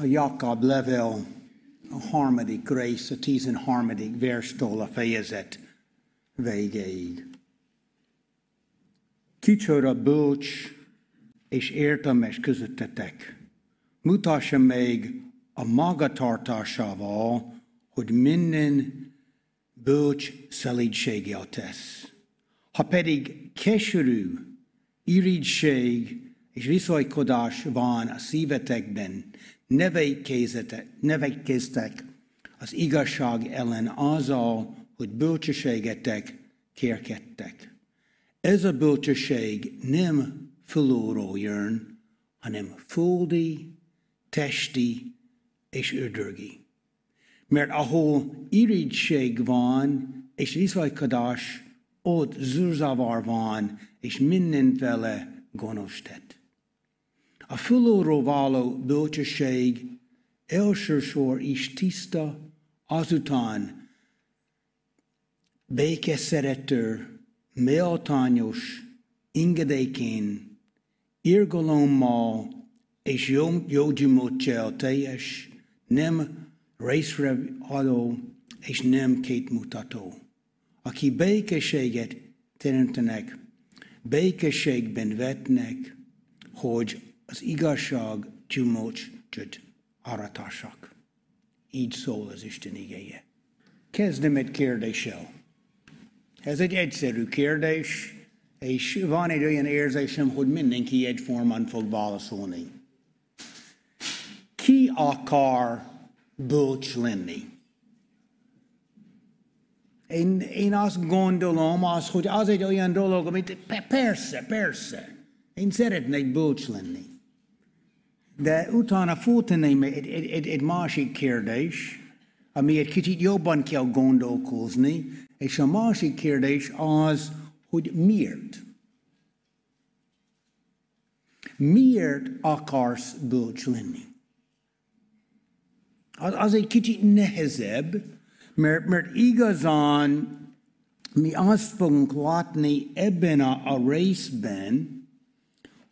a Jakob level a harmadik rész, a tizenharmadik verstól a fejezet végéig. Kicsoda bölcs és értelmes közöttetek. Mutassa meg a magatartásával, hogy minden bölcs szelídséggel tesz. Ha pedig keserű, irigység és viszonykodás van a szívetekben, nevekeztek az igazság ellen azzal, hogy bölcsességetek kérkedtek. Ez a bölcsesség nem fölóról jön, hanem földi, testi és ördögi. Mert ahol irigység van, és viszonykodás, ott zűrzavar van, és mindent vele gonosz tett. A fölóról való bölcsesség elsősor is tiszta, azután békeszerető, méltányos, ingedékén, irgalommal és jó, jó gyümölcsel teljes, nem részre adó és nem kétmutató. Aki békességet teremtenek, békességben vetnek, hogy az igazság gyümölcsöt aratassak. Így szól az Isten igéje. Kezdem egy kérdéssel. Ez egy egyszerű kérdés, és van egy olyan érzésem, hogy mindenki egyformán fog válaszolni. Ki akar bölcs lenni? Én, én azt gondolom, az, hogy az egy olyan dolog, amit persze, persze, én szeretnék bölcs lenni. De utána föltenném egy, egy, egy, egy másik kérdés, ami egy kicsit jobban kell gondolkozni, és a másik kérdés az, hogy miért? Miért akarsz bölcs lenni? Az, az egy kicsit nehezebb, mert, mert igazán mi azt fogunk látni ebben a, a részben,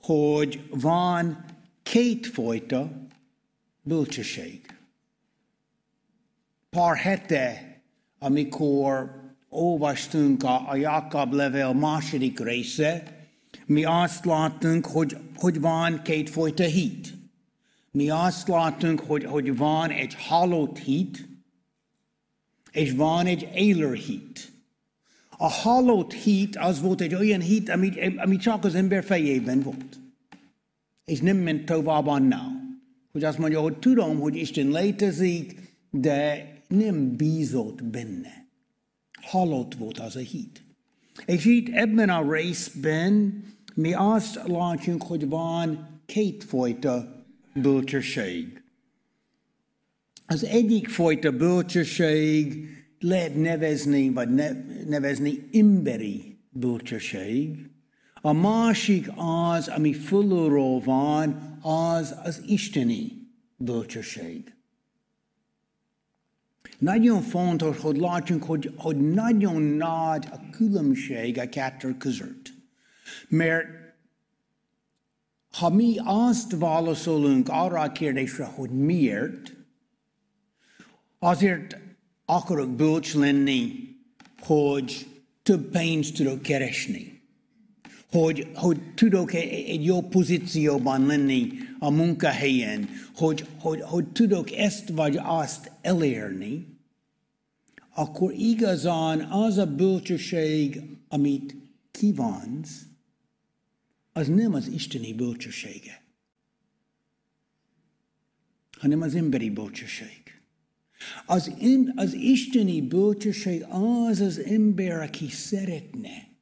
hogy van kétfajta bölcsesség. Pár hete, amikor olvastunk a, a Jakab level második része, mi azt láttunk, hogy, hogy van kétfajta hit. Mi azt láttunk, hogy, hogy van egy halott hit, és van egy élő hit. A halott hit az volt egy olyan hit, ami, ami csak az ember fejében volt és nem ment tovább annál. Hogy azt mondja, hogy tudom, hogy Isten létezik, de nem bízott benne. Halott volt az a hit. És itt ebben a részben mi azt látjuk, hogy van kétfajta bölcsesség. Az egyik fajta bölcsesség lehet nevezni, vagy nevezni emberi bölcsesség, a másik az, ami fölülről van, az az isteni bölcsesség. Nagyon fontos, hogy látjunk, hogy, hogy nagyon nagy a különbség a kettő között. Mert ha mi azt válaszolunk arra a kérdésre, hogy miért, azért akarok bölcs lenni, hogy több pénzt tudok keresni hogy, hogy tudok egy jó pozícióban lenni a munkahelyen, hogy, hogy, hogy tudok ezt vagy azt elérni, akkor igazán az a bölcsesség, amit kívánsz, az nem az isteni bölcsessége, hanem az emberi bölcsesség. Az, az isteni bölcsesség az az ember, aki szeretne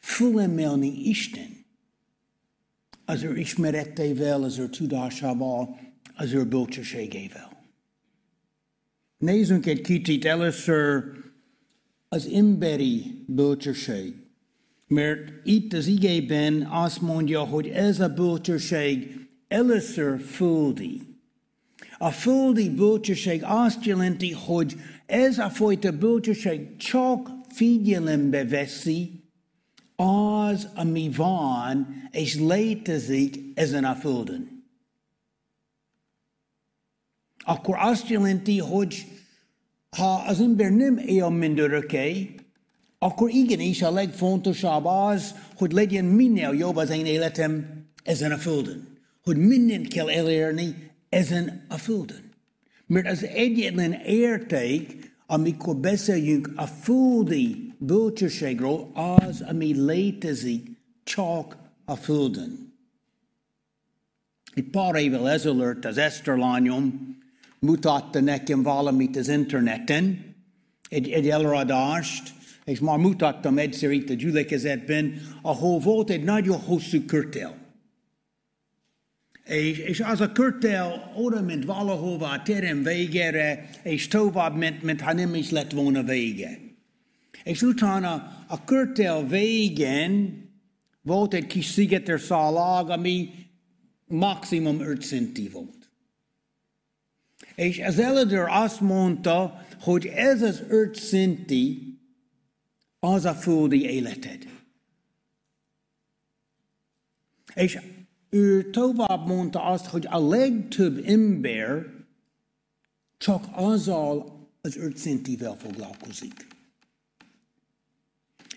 fölemelni Isten az ő ismereteivel, az ő tudásával, az ő bölcsességével. Nézzünk egy kicsit először az emberi bölcsesség. Mert itt az igében azt mondja, hogy ez a bölcsesség először földi. A földi bölcsesség azt jelenti, hogy ez a fajta bölcsesség csak figyelembe veszi az, ami van, és létezik ezen a földön. akkor azt jelenti, hogy ha az ember nem él mindörökké, akkor igenis a legfontosabb az, hogy legyen minél jobb az én életem ezen a földön. Hogy mindent kell elérni ezen a földön. Mert az egyetlen érték, amikor beszéljünk a földi bölcsességről, az, ami létezik csak a földön. Egy pár évvel ezelőtt az Eszter lányom mutatta nekem valamit az interneten, egy, egy előadást, és már mutattam egyszer itt a gyülekezetben, ahol volt egy nagyon hosszú körtel. És, és az a körtel oda ment valahova a terem végére, és tovább ment, mint ha nem is lett volna vége. És utána a körtel végén volt egy kis szigeterszalag, ami maximum 5 centi volt. És az előadó azt mondta, hogy ez az 5 centi az a földi életed. És ő tovább mondta azt, hogy a legtöbb ember csak azzal az 5 centivel foglalkozik.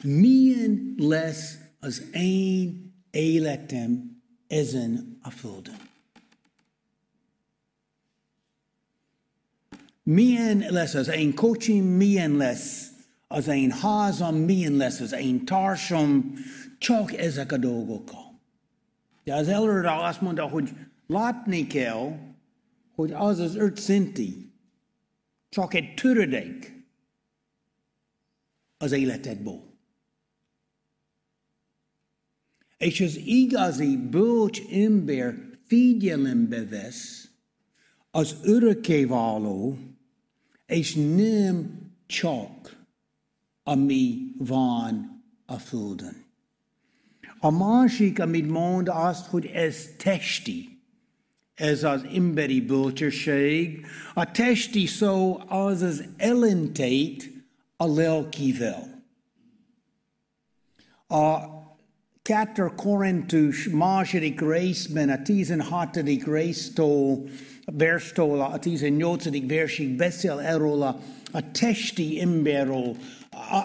Milyen lesz az én életem ezen a földön? Milyen lesz az én kocsim, milyen lesz az én házam, milyen lesz az én társam, csak ezek a dolgok. De az előadó azt mondta, hogy látni kell, hogy az az öt szinti, csak egy töredék az életedből. És az igazi bölcs ember figyelembe vesz az örökkévaló, és nem csak ami van a földön. A másik, amit mond azt, hogy ez testi. Ez az emberi bölcsesség. A testi szó az az ellentét a lelkivel. A 2 Korintus második részben, a 16. résztől, verstől a 18. versig beszél erről a, a testi emberről,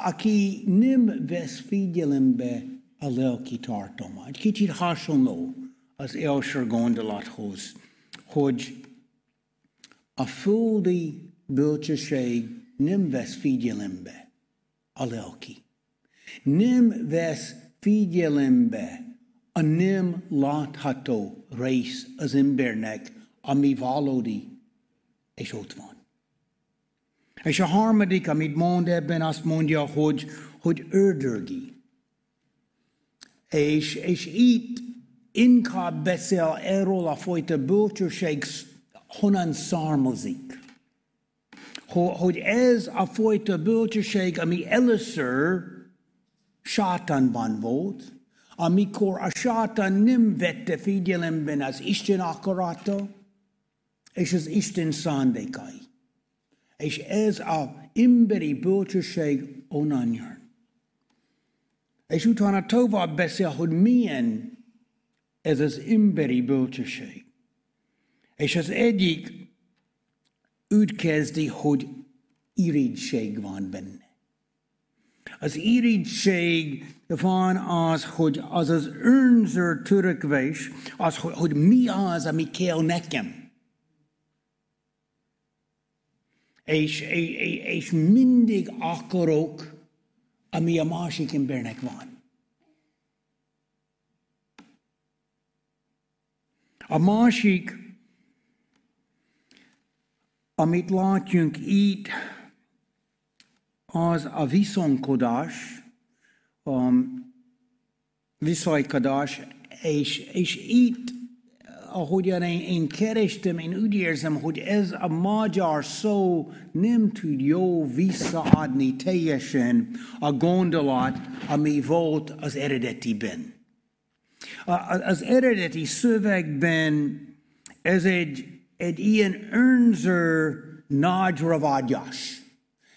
aki nem vesz figyelembe a lelki tartalma. Egy kicsit hasonló az első gondolathoz, hogy a földi bölcsesség nem vesz figyelembe a lelki. Nem vesz figyelembe a nem látható rész az embernek, ami valódi, és ott van. És a harmadik, amit mond ebben, azt mondja, hogy, hogy ördögi. És, és itt inkább beszél erről a fajta bölcsesség, honnan származik. Hogy ez a fajta bölcsesség, ami először sátánban volt, amikor a sátán nem vette figyelemben az Isten akarata és az Isten szándékai. És ez az emberi bölcsesség onnan jön. És utána tovább beszél, hogy milyen ez az emberi bölcsesség. És az egyik úgy kezdi, hogy irigység van benne. Az irigység van az, hogy az az önző törekvés, az, hogy, hogy mi az, ami kell nekem. És, és, és mindig akarok ami a másik embernek van. A másik, amit látjunk itt, az a viszonkodás, a viszonykodás, és, és itt ahogyan én, én kerestem, én úgy érzem, hogy ez a magyar szó nem tud jó visszaadni teljesen a gondolat, ami volt az eredetiben. Az eredeti szövegben ez egy, egy ilyen önző nagyra vágyás.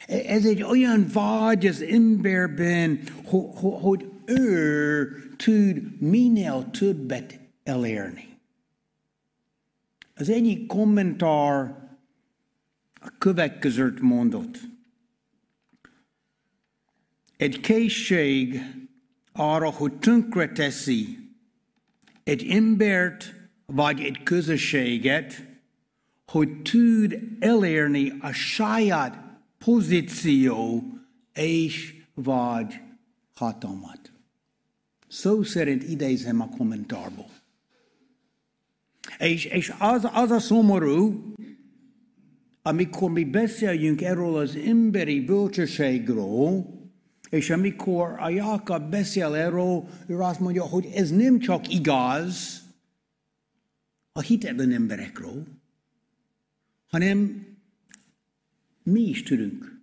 Ez egy olyan vágy az emberben, hogy ő tud minél többet elérni. Az egyik kommentár a következőt mondott. Egy készség arra, hogy tönkreteszi egy embert vagy egy közösséget, hogy tud elérni a saját pozíció és vagy hatalmat. Szó szerint idézem a kommentárból. És, és az, az a szomorú, amikor mi beszéljünk erről az emberi bölcsességről, és amikor a Jákob beszél erről, ő azt mondja, hogy ez nem csak igaz a hitetlen emberekről, hanem mi is tudunk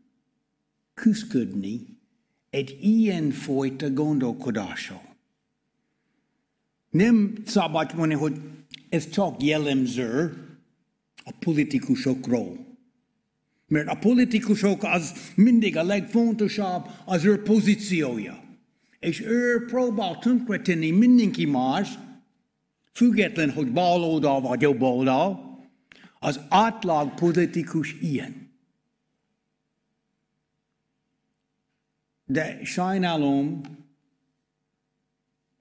küzdködni egy ilyen fajta gondolkodással. Nem szabad mondani, hogy ez csak jellemző a politikusokról. Mert a politikusok az mindig a legfontosabb az ő pozíciója. És ő próbál tönkretenni mindenki más, független, hogy baloldal vagy jobb oldal, az átlag politikus ilyen. De sajnálom,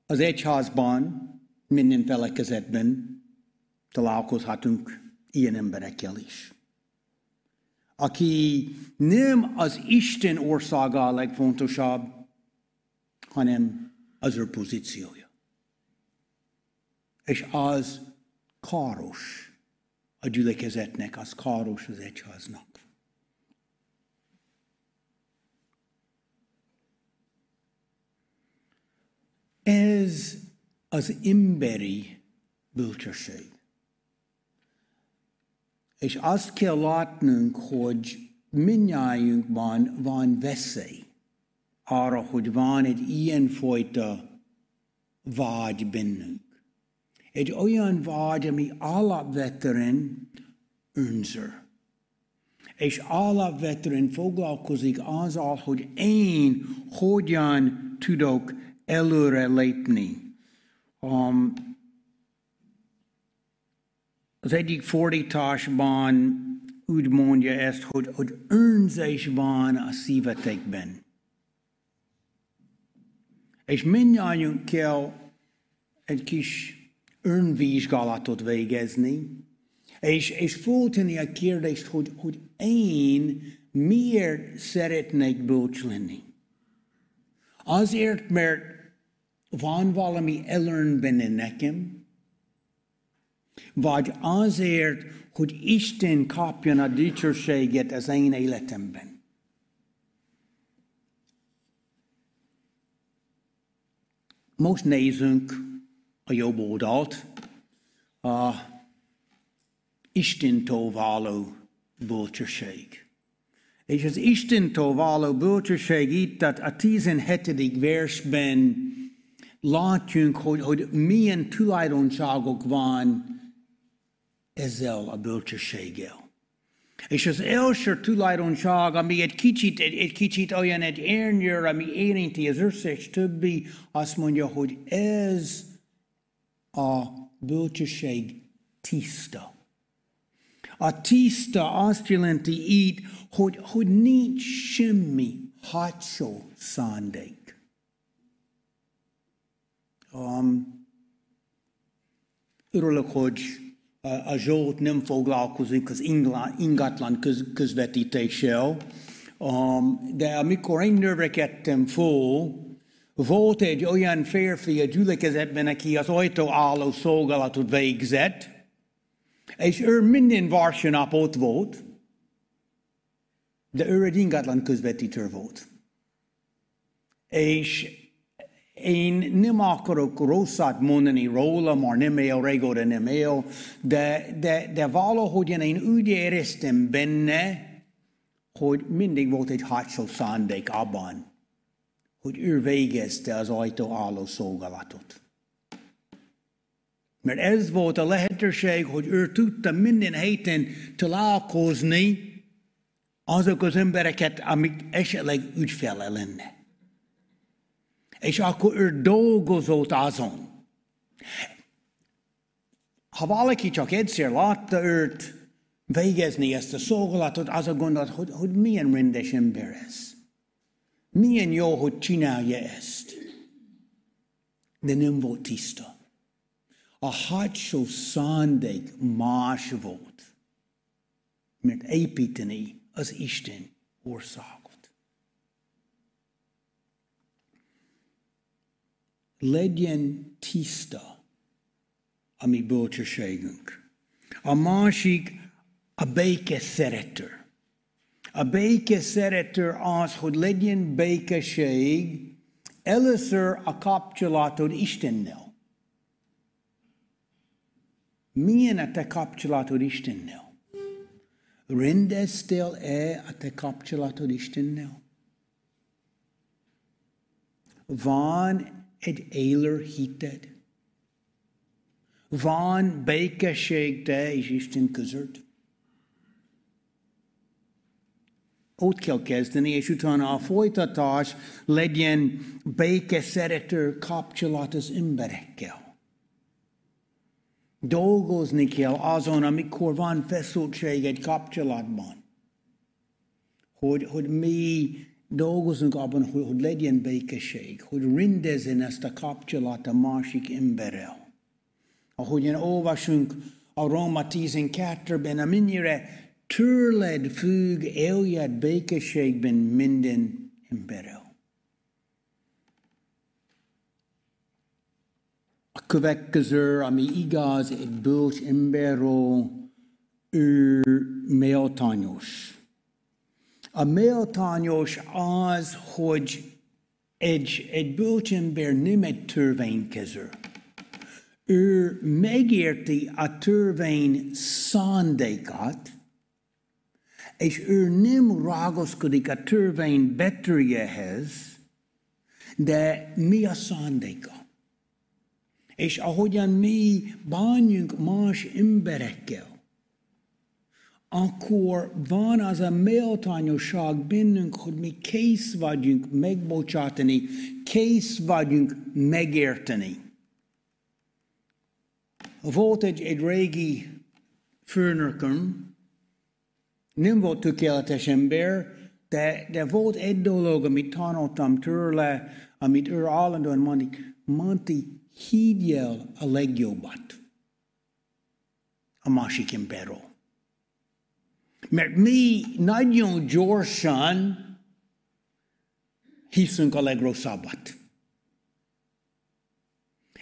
az egyházban, minden felekezetben találkozhatunk ilyen emberekkel is. Aki nem az Isten országa a legfontosabb, hanem az ő pozíciója. És az káros a gyülekezetnek, az káros az egyháznak. Ez az emberi bölcsesség. És azt kell látnunk, hogy minnyájunkban van veszély arra, hogy van egy ilyenfajta vágy bennünk. Egy olyan vágy, ami alapvetően önző. És alapvetően foglalkozik azzal, hogy én hogyan tudok előre lépni. Um, az egyik fordításban úgy mondja ezt, hogy, hogy önzés van a szívetekben. És mindnyájunk kell egy kis önvizsgálatot végezni, és, és föltenni a kérdést, hogy, hogy én miért szeretnék bölcs lenni. Azért, mert van valami benne nekem, vagy azért, hogy Isten kapjon a dicsőséget az én életemben. Most nézzünk a jobb oldalt, a Istentől való bölcsesség. És az Istentől való bölcsesség itt a 17. versben látjunk, hogy, hogy milyen tulajdonságok van ezzel a bölcsességgel. És az első tulajdonság, ami egy kicsit, egy, egy kicsit olyan egy ernyőr, ami érinti az összes többi, azt mondja, hogy ez a bölcsesség tiszta. A tiszta azt jelenti így, hogy, hogy nincs semmi hátsó szándék. Um, örülök, hogy a Zsolt nem foglalkozik az ingatlan köz, közvetítéssel, um, de amikor én növekedtem föl, volt egy olyan férfi a gyülekezetben, aki az ajtóálló szolgálatot végzett, és ő minden vasárnap ott volt, de ő egy ingatlan közvetítő volt. És én nem akarok rosszat mondani róla, már nem él, régóta nem él, de, de, de valahogy én úgy éreztem benne, hogy mindig volt egy hátsó szándék abban, hogy ő végezte az ajtó álló szolgálatot. Mert ez volt a lehetőség, hogy ő tudta minden héten találkozni azok az embereket, amik esetleg ügyfele lenne. És akkor ő dolgozott azon. Ha valaki csak egyszer látta őt, végezni ezt a szolgálatot, az a gondolat, hogy, hogy milyen rendes ember ez. Milyen jó, hogy csinálja ezt. De nem volt tiszta. A hátsó szándék más volt, mert építeni az Isten országot. Legyen tiszta a mi bölcsességünk. A másik a béke szerető. A béke szerető az, hogy legyen békesség először a kapcsolatod Istennel. Milyen a te kapcsolatod Istennel? Rendeztél-e a te kapcsolatod Istennel? Van egy élő hited? Van békesség te és Isten között? Ott kell kezdeni, és utána a folytatás legyen béke szerető kapcsolat az emberekkel. Dolgozni kell azon, amikor van feszültség egy kapcsolatban. Hogy, hogy mi dolgozunk abban, hogy, hogy legyen békesség, hogy rendezzen ezt a kapcsolat a másik emberrel. Ahogyan olvasunk a Róma 12-ben, amennyire tőled függ, éljed békességben minden emberrel. A következő, ami igaz egy bölcs emberről, ő méltányos. A méltányos az, hogy egy, egy bölcs ember nem egy törvénykező. Ő megérti a törvény szándékát, és ő nem ragaszkodik a törvény betűjehez, de mi a szándéka? És ahogyan mi bánjunk más emberekkel, akkor van az a méltányosság bennünk, hogy mi kész vagyunk megbocsátani, kész vagyunk megérteni. Volt egy, egy régi főnököm, nem volt tökéletes ember, de, de volt egy dolog, amit tanultam tőle, amit ő állandóan mondta, Monti, higgy el a legjobbat a másik emberről. Mert mi nagyon gyorsan hiszünk a legrosszabbat.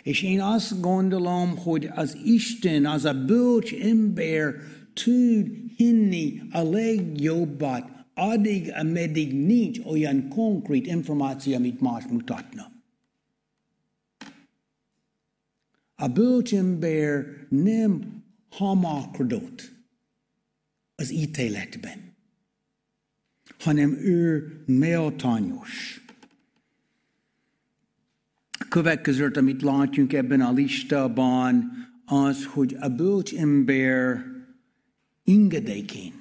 És én azt gondolom, hogy az Isten, az a bölcs ember tud hinni a legjobbat, addig, ameddig nincs olyan konkrét információ, amit más mutatna. A bölcsember nem hamarkodott az ítéletben, hanem ő méltányos. A következőt, amit látjunk ebben a listában, az, hogy a bölcs ember ingedékén.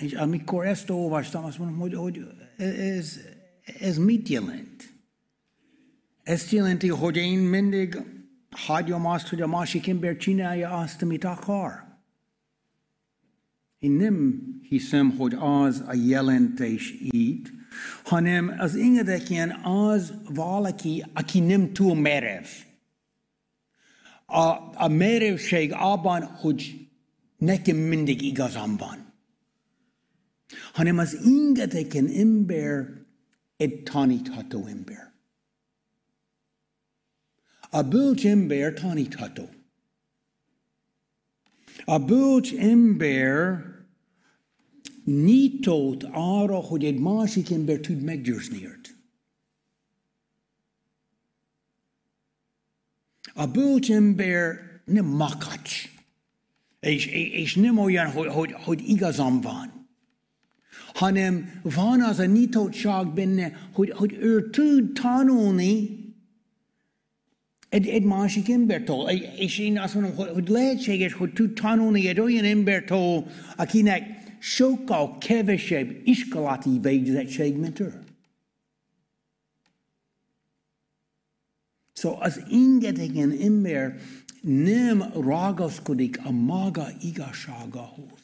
És amikor ezt olvastam, azt mondom, hogy, hogy ez, ez mit jelent? Ezt jelenti, hogy én mindig hagyom azt, hogy a másik ember csinálja azt, amit akar. Én nem hiszem, hogy az a jelentés itt, hanem az engedékén az valaki, aki nem túl merev a, a merevség abban, hogy nekem mindig igazam van. Hanem az ingedeken ember egy tanítható ember. A bölcs ember tanítható. A bölcs ember nyitott arra, hogy egy másik ember tud meggyőzni őt. A bölcs ember nem makacs, és, és nem olyan, hogy, hogy, hogy igazam van, hanem van az a nyitottság benne, hogy, hogy ő tud tanulni egy, egy másik embertől. És én azt mondom, hogy, hogy lehetséges, hogy tud tanulni egy olyan embertől, akinek sokkal kevesebb iskolati végzettség, mint ő. Szóval az ingedegen ember nem ragaszkodik a maga igazságához,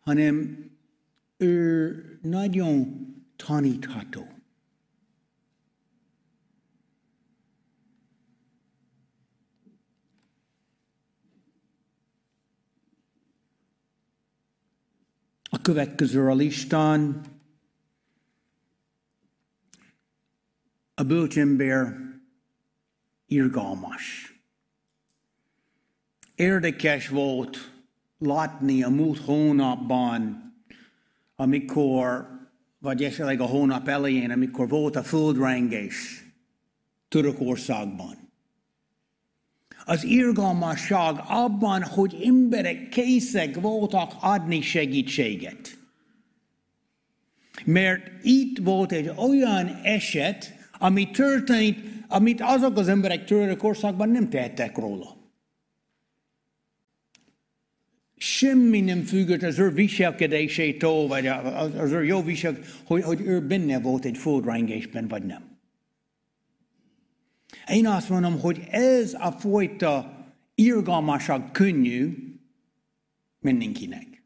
hanem ő nagyon tanítható. A következő a listán a bölcsember irgalmas. Érdekes volt látni a múlt hónapban, amikor, vagy esetleg a hónap elején, amikor volt a földrengés Törökországban. Az irgalmasság abban, hogy emberek készek voltak adni segítséget. Mert itt volt egy olyan eset, ami történt, amit azok az emberek Törökországban nem tehettek róla. Semmi nem függött az ő viselkedésétől, vagy az ő jó visel, hogy, hogy ő benne volt egy földrengésben, vagy nem. Én azt mondom, hogy ez a fajta irgalmaság könnyű mindenkinek.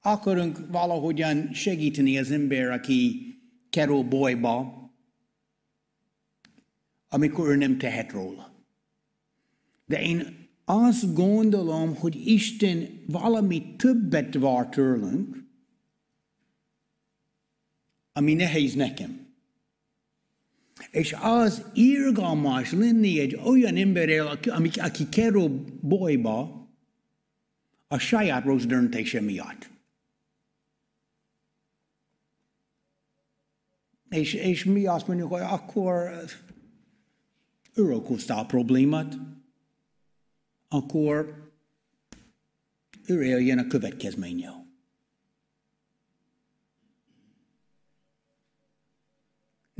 Akarunk valahogyan segíteni az ember, aki kerül bajba, amikor ő nem tehet róla. De én azt gondolom, hogy Isten valami többet vár tőlünk, ami nehéz nekem. És az irgalmas lenni egy olyan emberrel, aki, aki kerül bajba a saját rossz döntése miatt. És, és mi azt mondjuk, hogy akkor ő okozta a problémát, akkor ő éljen a következménnyel.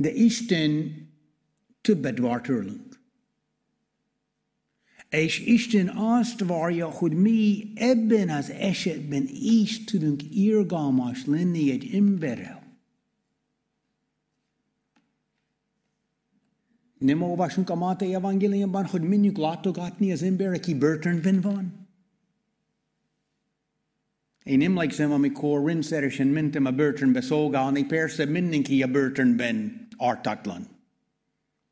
De Isten többet vár tőlünk. És Isten azt várja, hogy mi ebben az esetben is tudunk irgalmas lenni egy emberrel. Nem olvasunk a Máté evangéliumban, hogy menjünk látogatni az ember, aki börtönben van? Én emlékszem, amikor rendszeresen mentem a börtönbe szolgálni, persze mindenki a börtönben ártatlan.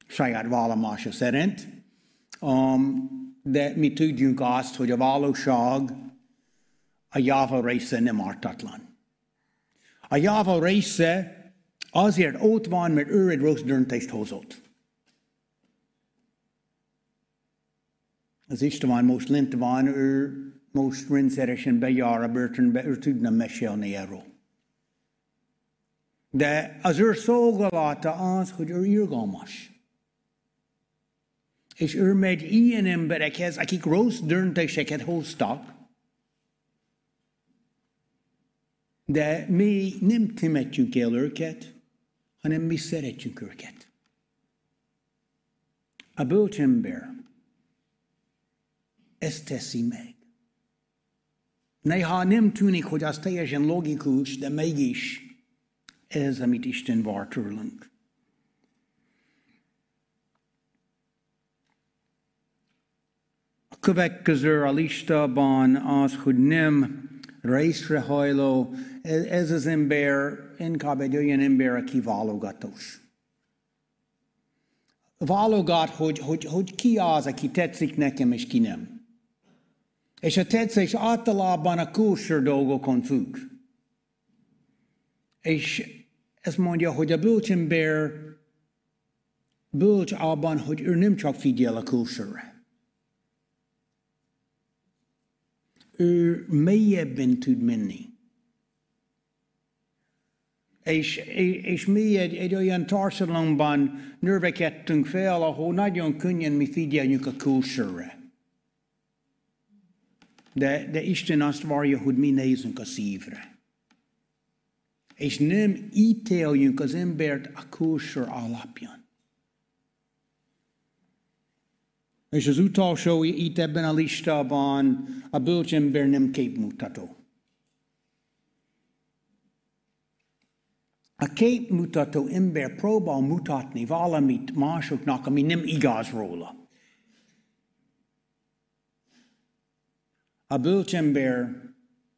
Saját vallomása szerint. Um, de mi tudjunk azt, hogy a valóság a java része nem ártatlan. A java része azért ott van, mert ő egy rossz döntést hozott. Az István most lent van, ő most rendszeresen bejár a börtönbe, ő tudna mesélni erről. De az ő szolgálata az, hogy ő irgalmas. És ő megy ilyen emberekhez, akik rossz döntéseket hoztak, de mi nem temetjük el őket, hanem mi szeretjük őket. A bölcsember ezt teszi meg. Néha nem tűnik, hogy az teljesen logikus, de mégis ez, amit Isten vár tőlünk. A következő a listában az, hogy nem részrehajló, ez az ember inkább egy olyan ember, aki válogatós. Válogat, hogy, hogy, hogy ki az, aki tetszik nekem, és ki nem. És a tetszés általában a külső dolgokon függ. És ez mondja, hogy a bölcsember bölcs abban, hogy ő nem csak figyel a külsőre. Ő mélyebben tud menni. És, és mi egy, egy olyan társadalomban növekedtünk fel, ahol nagyon könnyen mi figyeljünk a külsőre. De, de Isten azt várja, hogy mi nézzünk a szívre és nem ítéljünk az embert a kósor alapján. És az utolsó itt ebben a listában a bölcsember nem képmutató. A képmutató ember próbál mutatni valamit másoknak, ami nem igaz róla. A bölcsember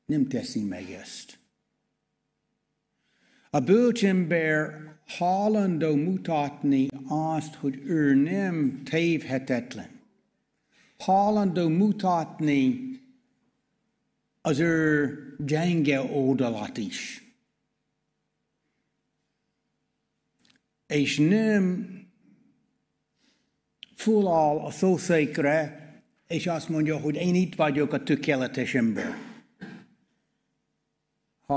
nem teszi meg ezt. A bölcsember hajlandó mutatni azt, hogy ő nem tévhetetlen. Hajlandó mutatni az ő gyenge oldalat is. És nem fullal a szószékre, és azt mondja, hogy én itt vagyok a tökéletes ember.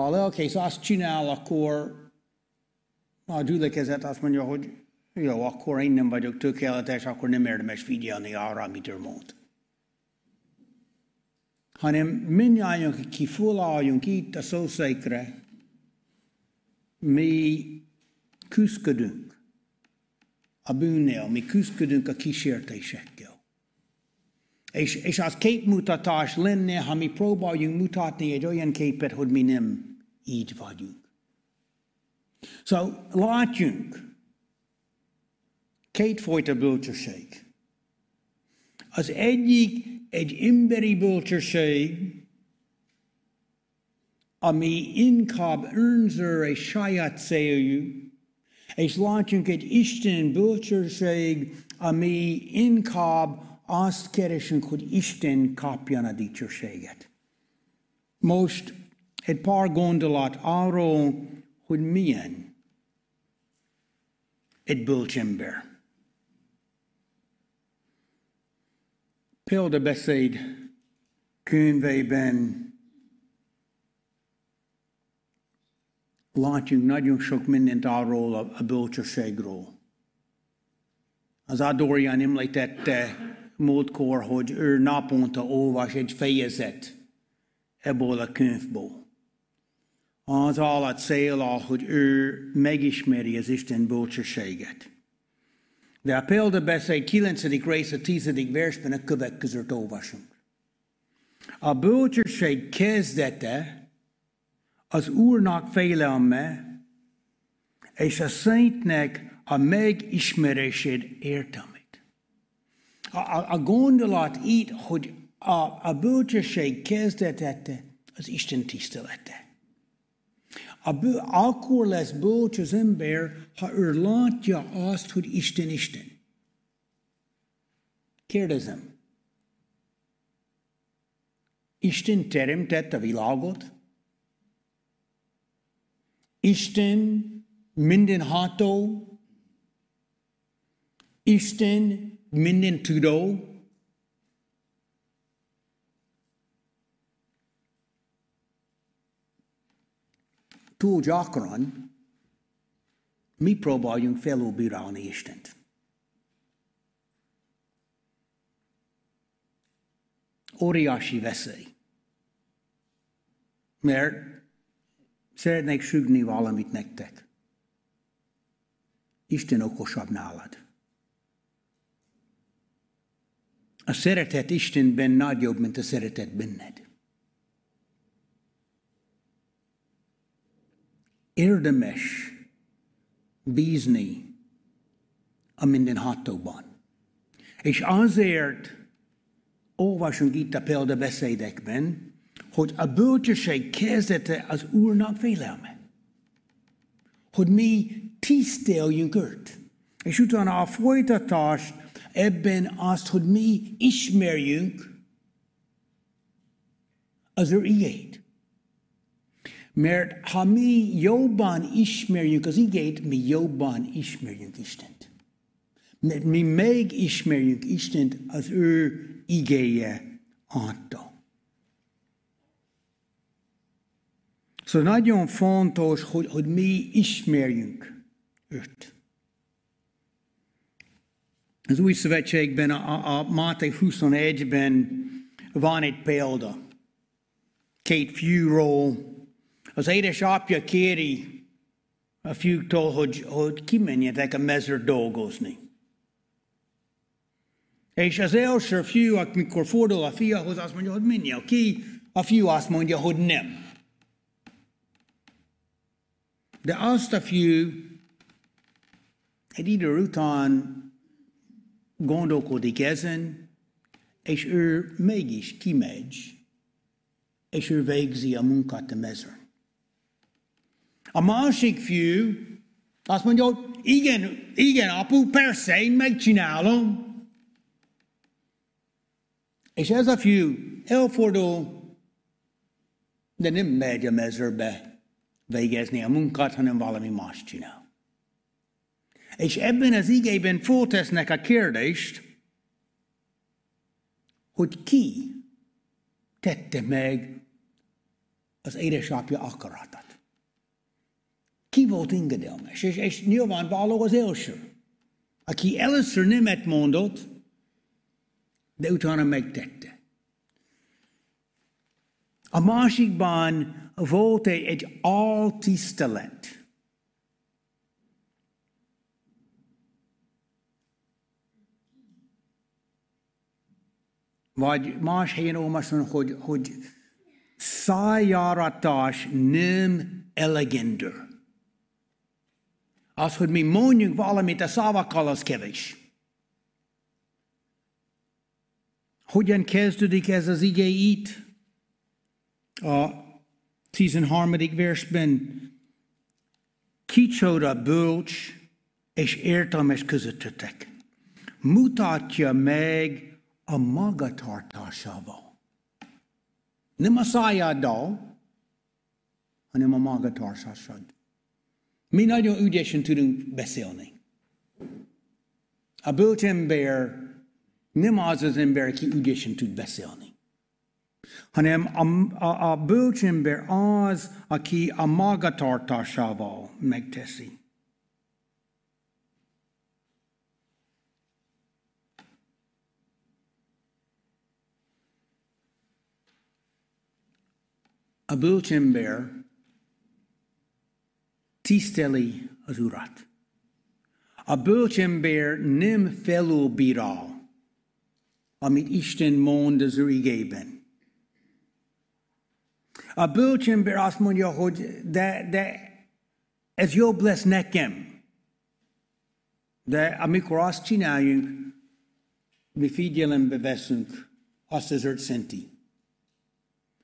Ha a lelkész azt csinál, akkor a gyülekezet azt mondja, hogy jó, akkor én nem vagyok tökéletes, akkor nem érdemes figyelni arra, amit ő mond. Hanem mindjárt, ki fölálljunk itt a szószékre, mi küzdködünk a bűnnél, mi küzdködünk a kísértésekkel. És, és az képmutatás lenne, ha mi próbáljunk mutatni egy olyan képet, hogy mi nem így vagyunk. Szóval látjunk kétfajta bölcsesség. Az egyik egy emberi bölcsesség, ami inkább önző egy saját céljú, és látjunk egy Isten bölcsesség, ami inkább azt keresünk, hogy Isten kapjon a dicsőséget. Most egy pár gondolat arról, hogy milyen egy bölcsember. Példabeszéd könyveiben látjunk nagyon sok mindent arról a bölcsességről. Az Adorian említette múltkor, hogy ő naponta olvas egy fejezet ebből a könyvből az alatt cél, hogy ő megismeri az Isten bölcsességet. De a példabeszéd 9. rész a 10. versben a következőt olvasunk. A bölcsesség kezdete az Úrnak félelme, és a szentnek a megismerését értelmét. A, a, a gondolat itt, hogy a, a bölcsesség kezdete az Isten tisztelete. Akkor lesz bölcs az ember, ha ő látja azt, hogy Isten Isten. Kérdezem, Isten teremtett a világot? Isten mindenható? Isten minden tudó? Túl gyakran mi próbáljunk felülbírálni Istent. Óriási veszély. Mert szeretnék sügni valamit nektek. Isten okosabb nálad. A szeretet Istenben nagyobb, mint a szeretet benned. Érdemes bízni a mindenhatóban. És azért olvasunk itt a példabeszédekben, hogy a bölcsesség kezdete az Úrnak félelme. Hogy mi tiszteljünk őt. És utána a folytatás ebben azt, hogy mi ismerjünk az ő igét. Mert ha mi jobban ismerjük az igét, mi jobban ismerjük Istent. Mert mi megismerjük Istent az ő igéje által. Szóval nagyon fontos, hogy, hogy mi ismerjünk őt. Az új szövetségben, a, a, Máté 21-ben van egy példa. Két fiúról, az édesapja kéri a fiúktól, hogy, hogy kimenjetek a mezőr dolgozni. És az első fiú, amikor fordul a fiahoz, azt mondja, hogy menjél ki, a fiú azt mondja, hogy nem. De azt a fiú egy idő után gondolkodik ezen, és ő mégis kimegy és ő végzi a munkát a mezőn. A másik fiú azt mondja, hogy igen, igen, apu, persze, én megcsinálom. És ez a fiú elfordul, de nem megy a mezőbe végezni a munkát, hanem valami más csinál. És ebben az igében föltesznek a kérdést, hogy ki tette meg az édesapja akaratát. Ki volt engedelmes? És, és nyilvánvaló az első, aki először nemet mondott, de utána megtette. A másikban volt egy, egy altisztelet. Vagy más helyen olvasom, hogy, hogy szájáratás nem elegendő. Az, hogy mi mondjuk valamit a szavakkal, az kevés. Hogyan kezdődik ez az ige itt? A 13. versben kicsoda bölcs és értelmes közöttetek. Mutatja meg a magatartásával. Nem a szájáddal, hanem a magatartásad. Mi nagyon ügyesen tudunk beszélni. A bölcs ember nem az az ember, aki ügyesen tud beszélni, hanem a, a, a bölcs ember az, aki a magatartásával megteszi. A bölcsember tiszteli az urat. A bölcsember nem felülbírál, amit Isten mond az ő igében. A bölcsember azt mondja, hogy de, de ez jobb lesz nekem. De amikor azt csináljunk, mi figyelembe veszünk azt az öt szenti.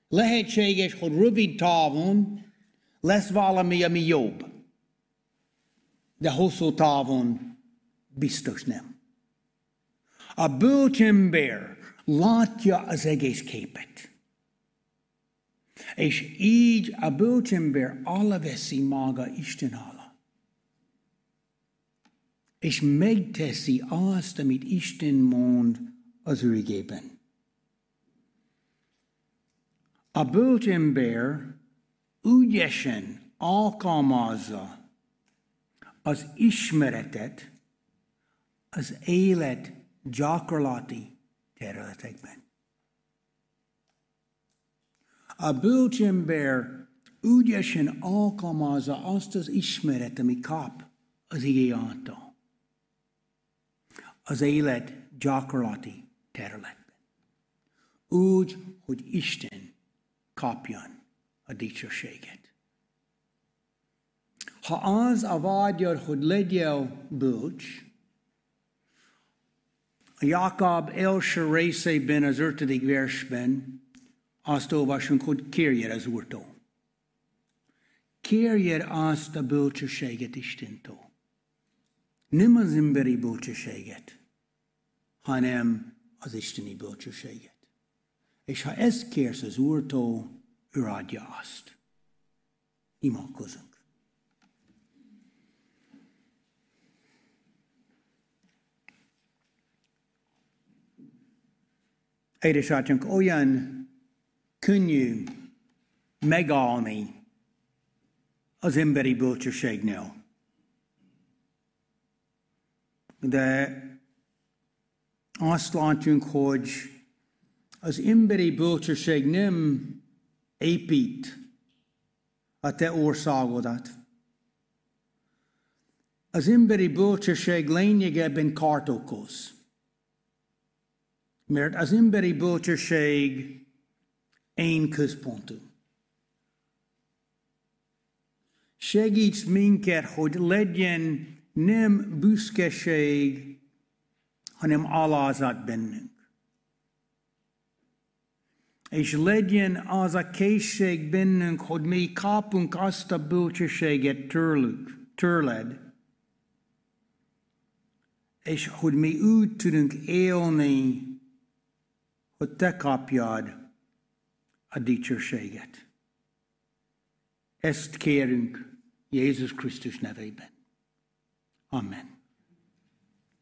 Lehetséges, hogy rövid távon lesz valami, ami jobb. De hosszú távon biztos nem. A bölcsember látja az egész képet. És így a bölcsember aláveszi maga Isten alá. És megteszi azt, amit Isten mond az ő igében. A bölcsember ügyesen alkalmazza az ismeretet az élet gyakorlati területekben. A bölcsember ügyesen alkalmazza azt az ismeret, ami kap az igé által. Az élet gyakorlati területben. Úgy, hogy Isten kapjon a dicsőséget. Ha az a vágyad, hogy legyél bölcs, a Jakob első részében, az ötödik versben azt olvasunk, hogy kérjed az Úrtól. Kérjed azt a bölcsességet Istentől. Nem az emberi bölcsességet, hanem az isteni bölcsességet. És ha ezt kérsz az Úrtól, ő adja azt. Imádkozunk. Édesatyánk, olyan könnyű megállni az emberi bölcsességnél. De azt látjuk, hogy az emberi bölcsesség nem épít a te országodat. Az emberi bölcsesség lényegében kárt okoz. Mert az emberi bölcsesség én központú. Segíts minket, hogy legyen nem büszkeség, hanem alázat bennünk. És legyen az a készség bennünk, hogy mi kapunk azt a bölcsességet tőlük, tőled, és hogy mi úgy tudunk élni, hogy te kapjad a dicsőséget. Ezt kérünk Jézus Krisztus nevében. Amen.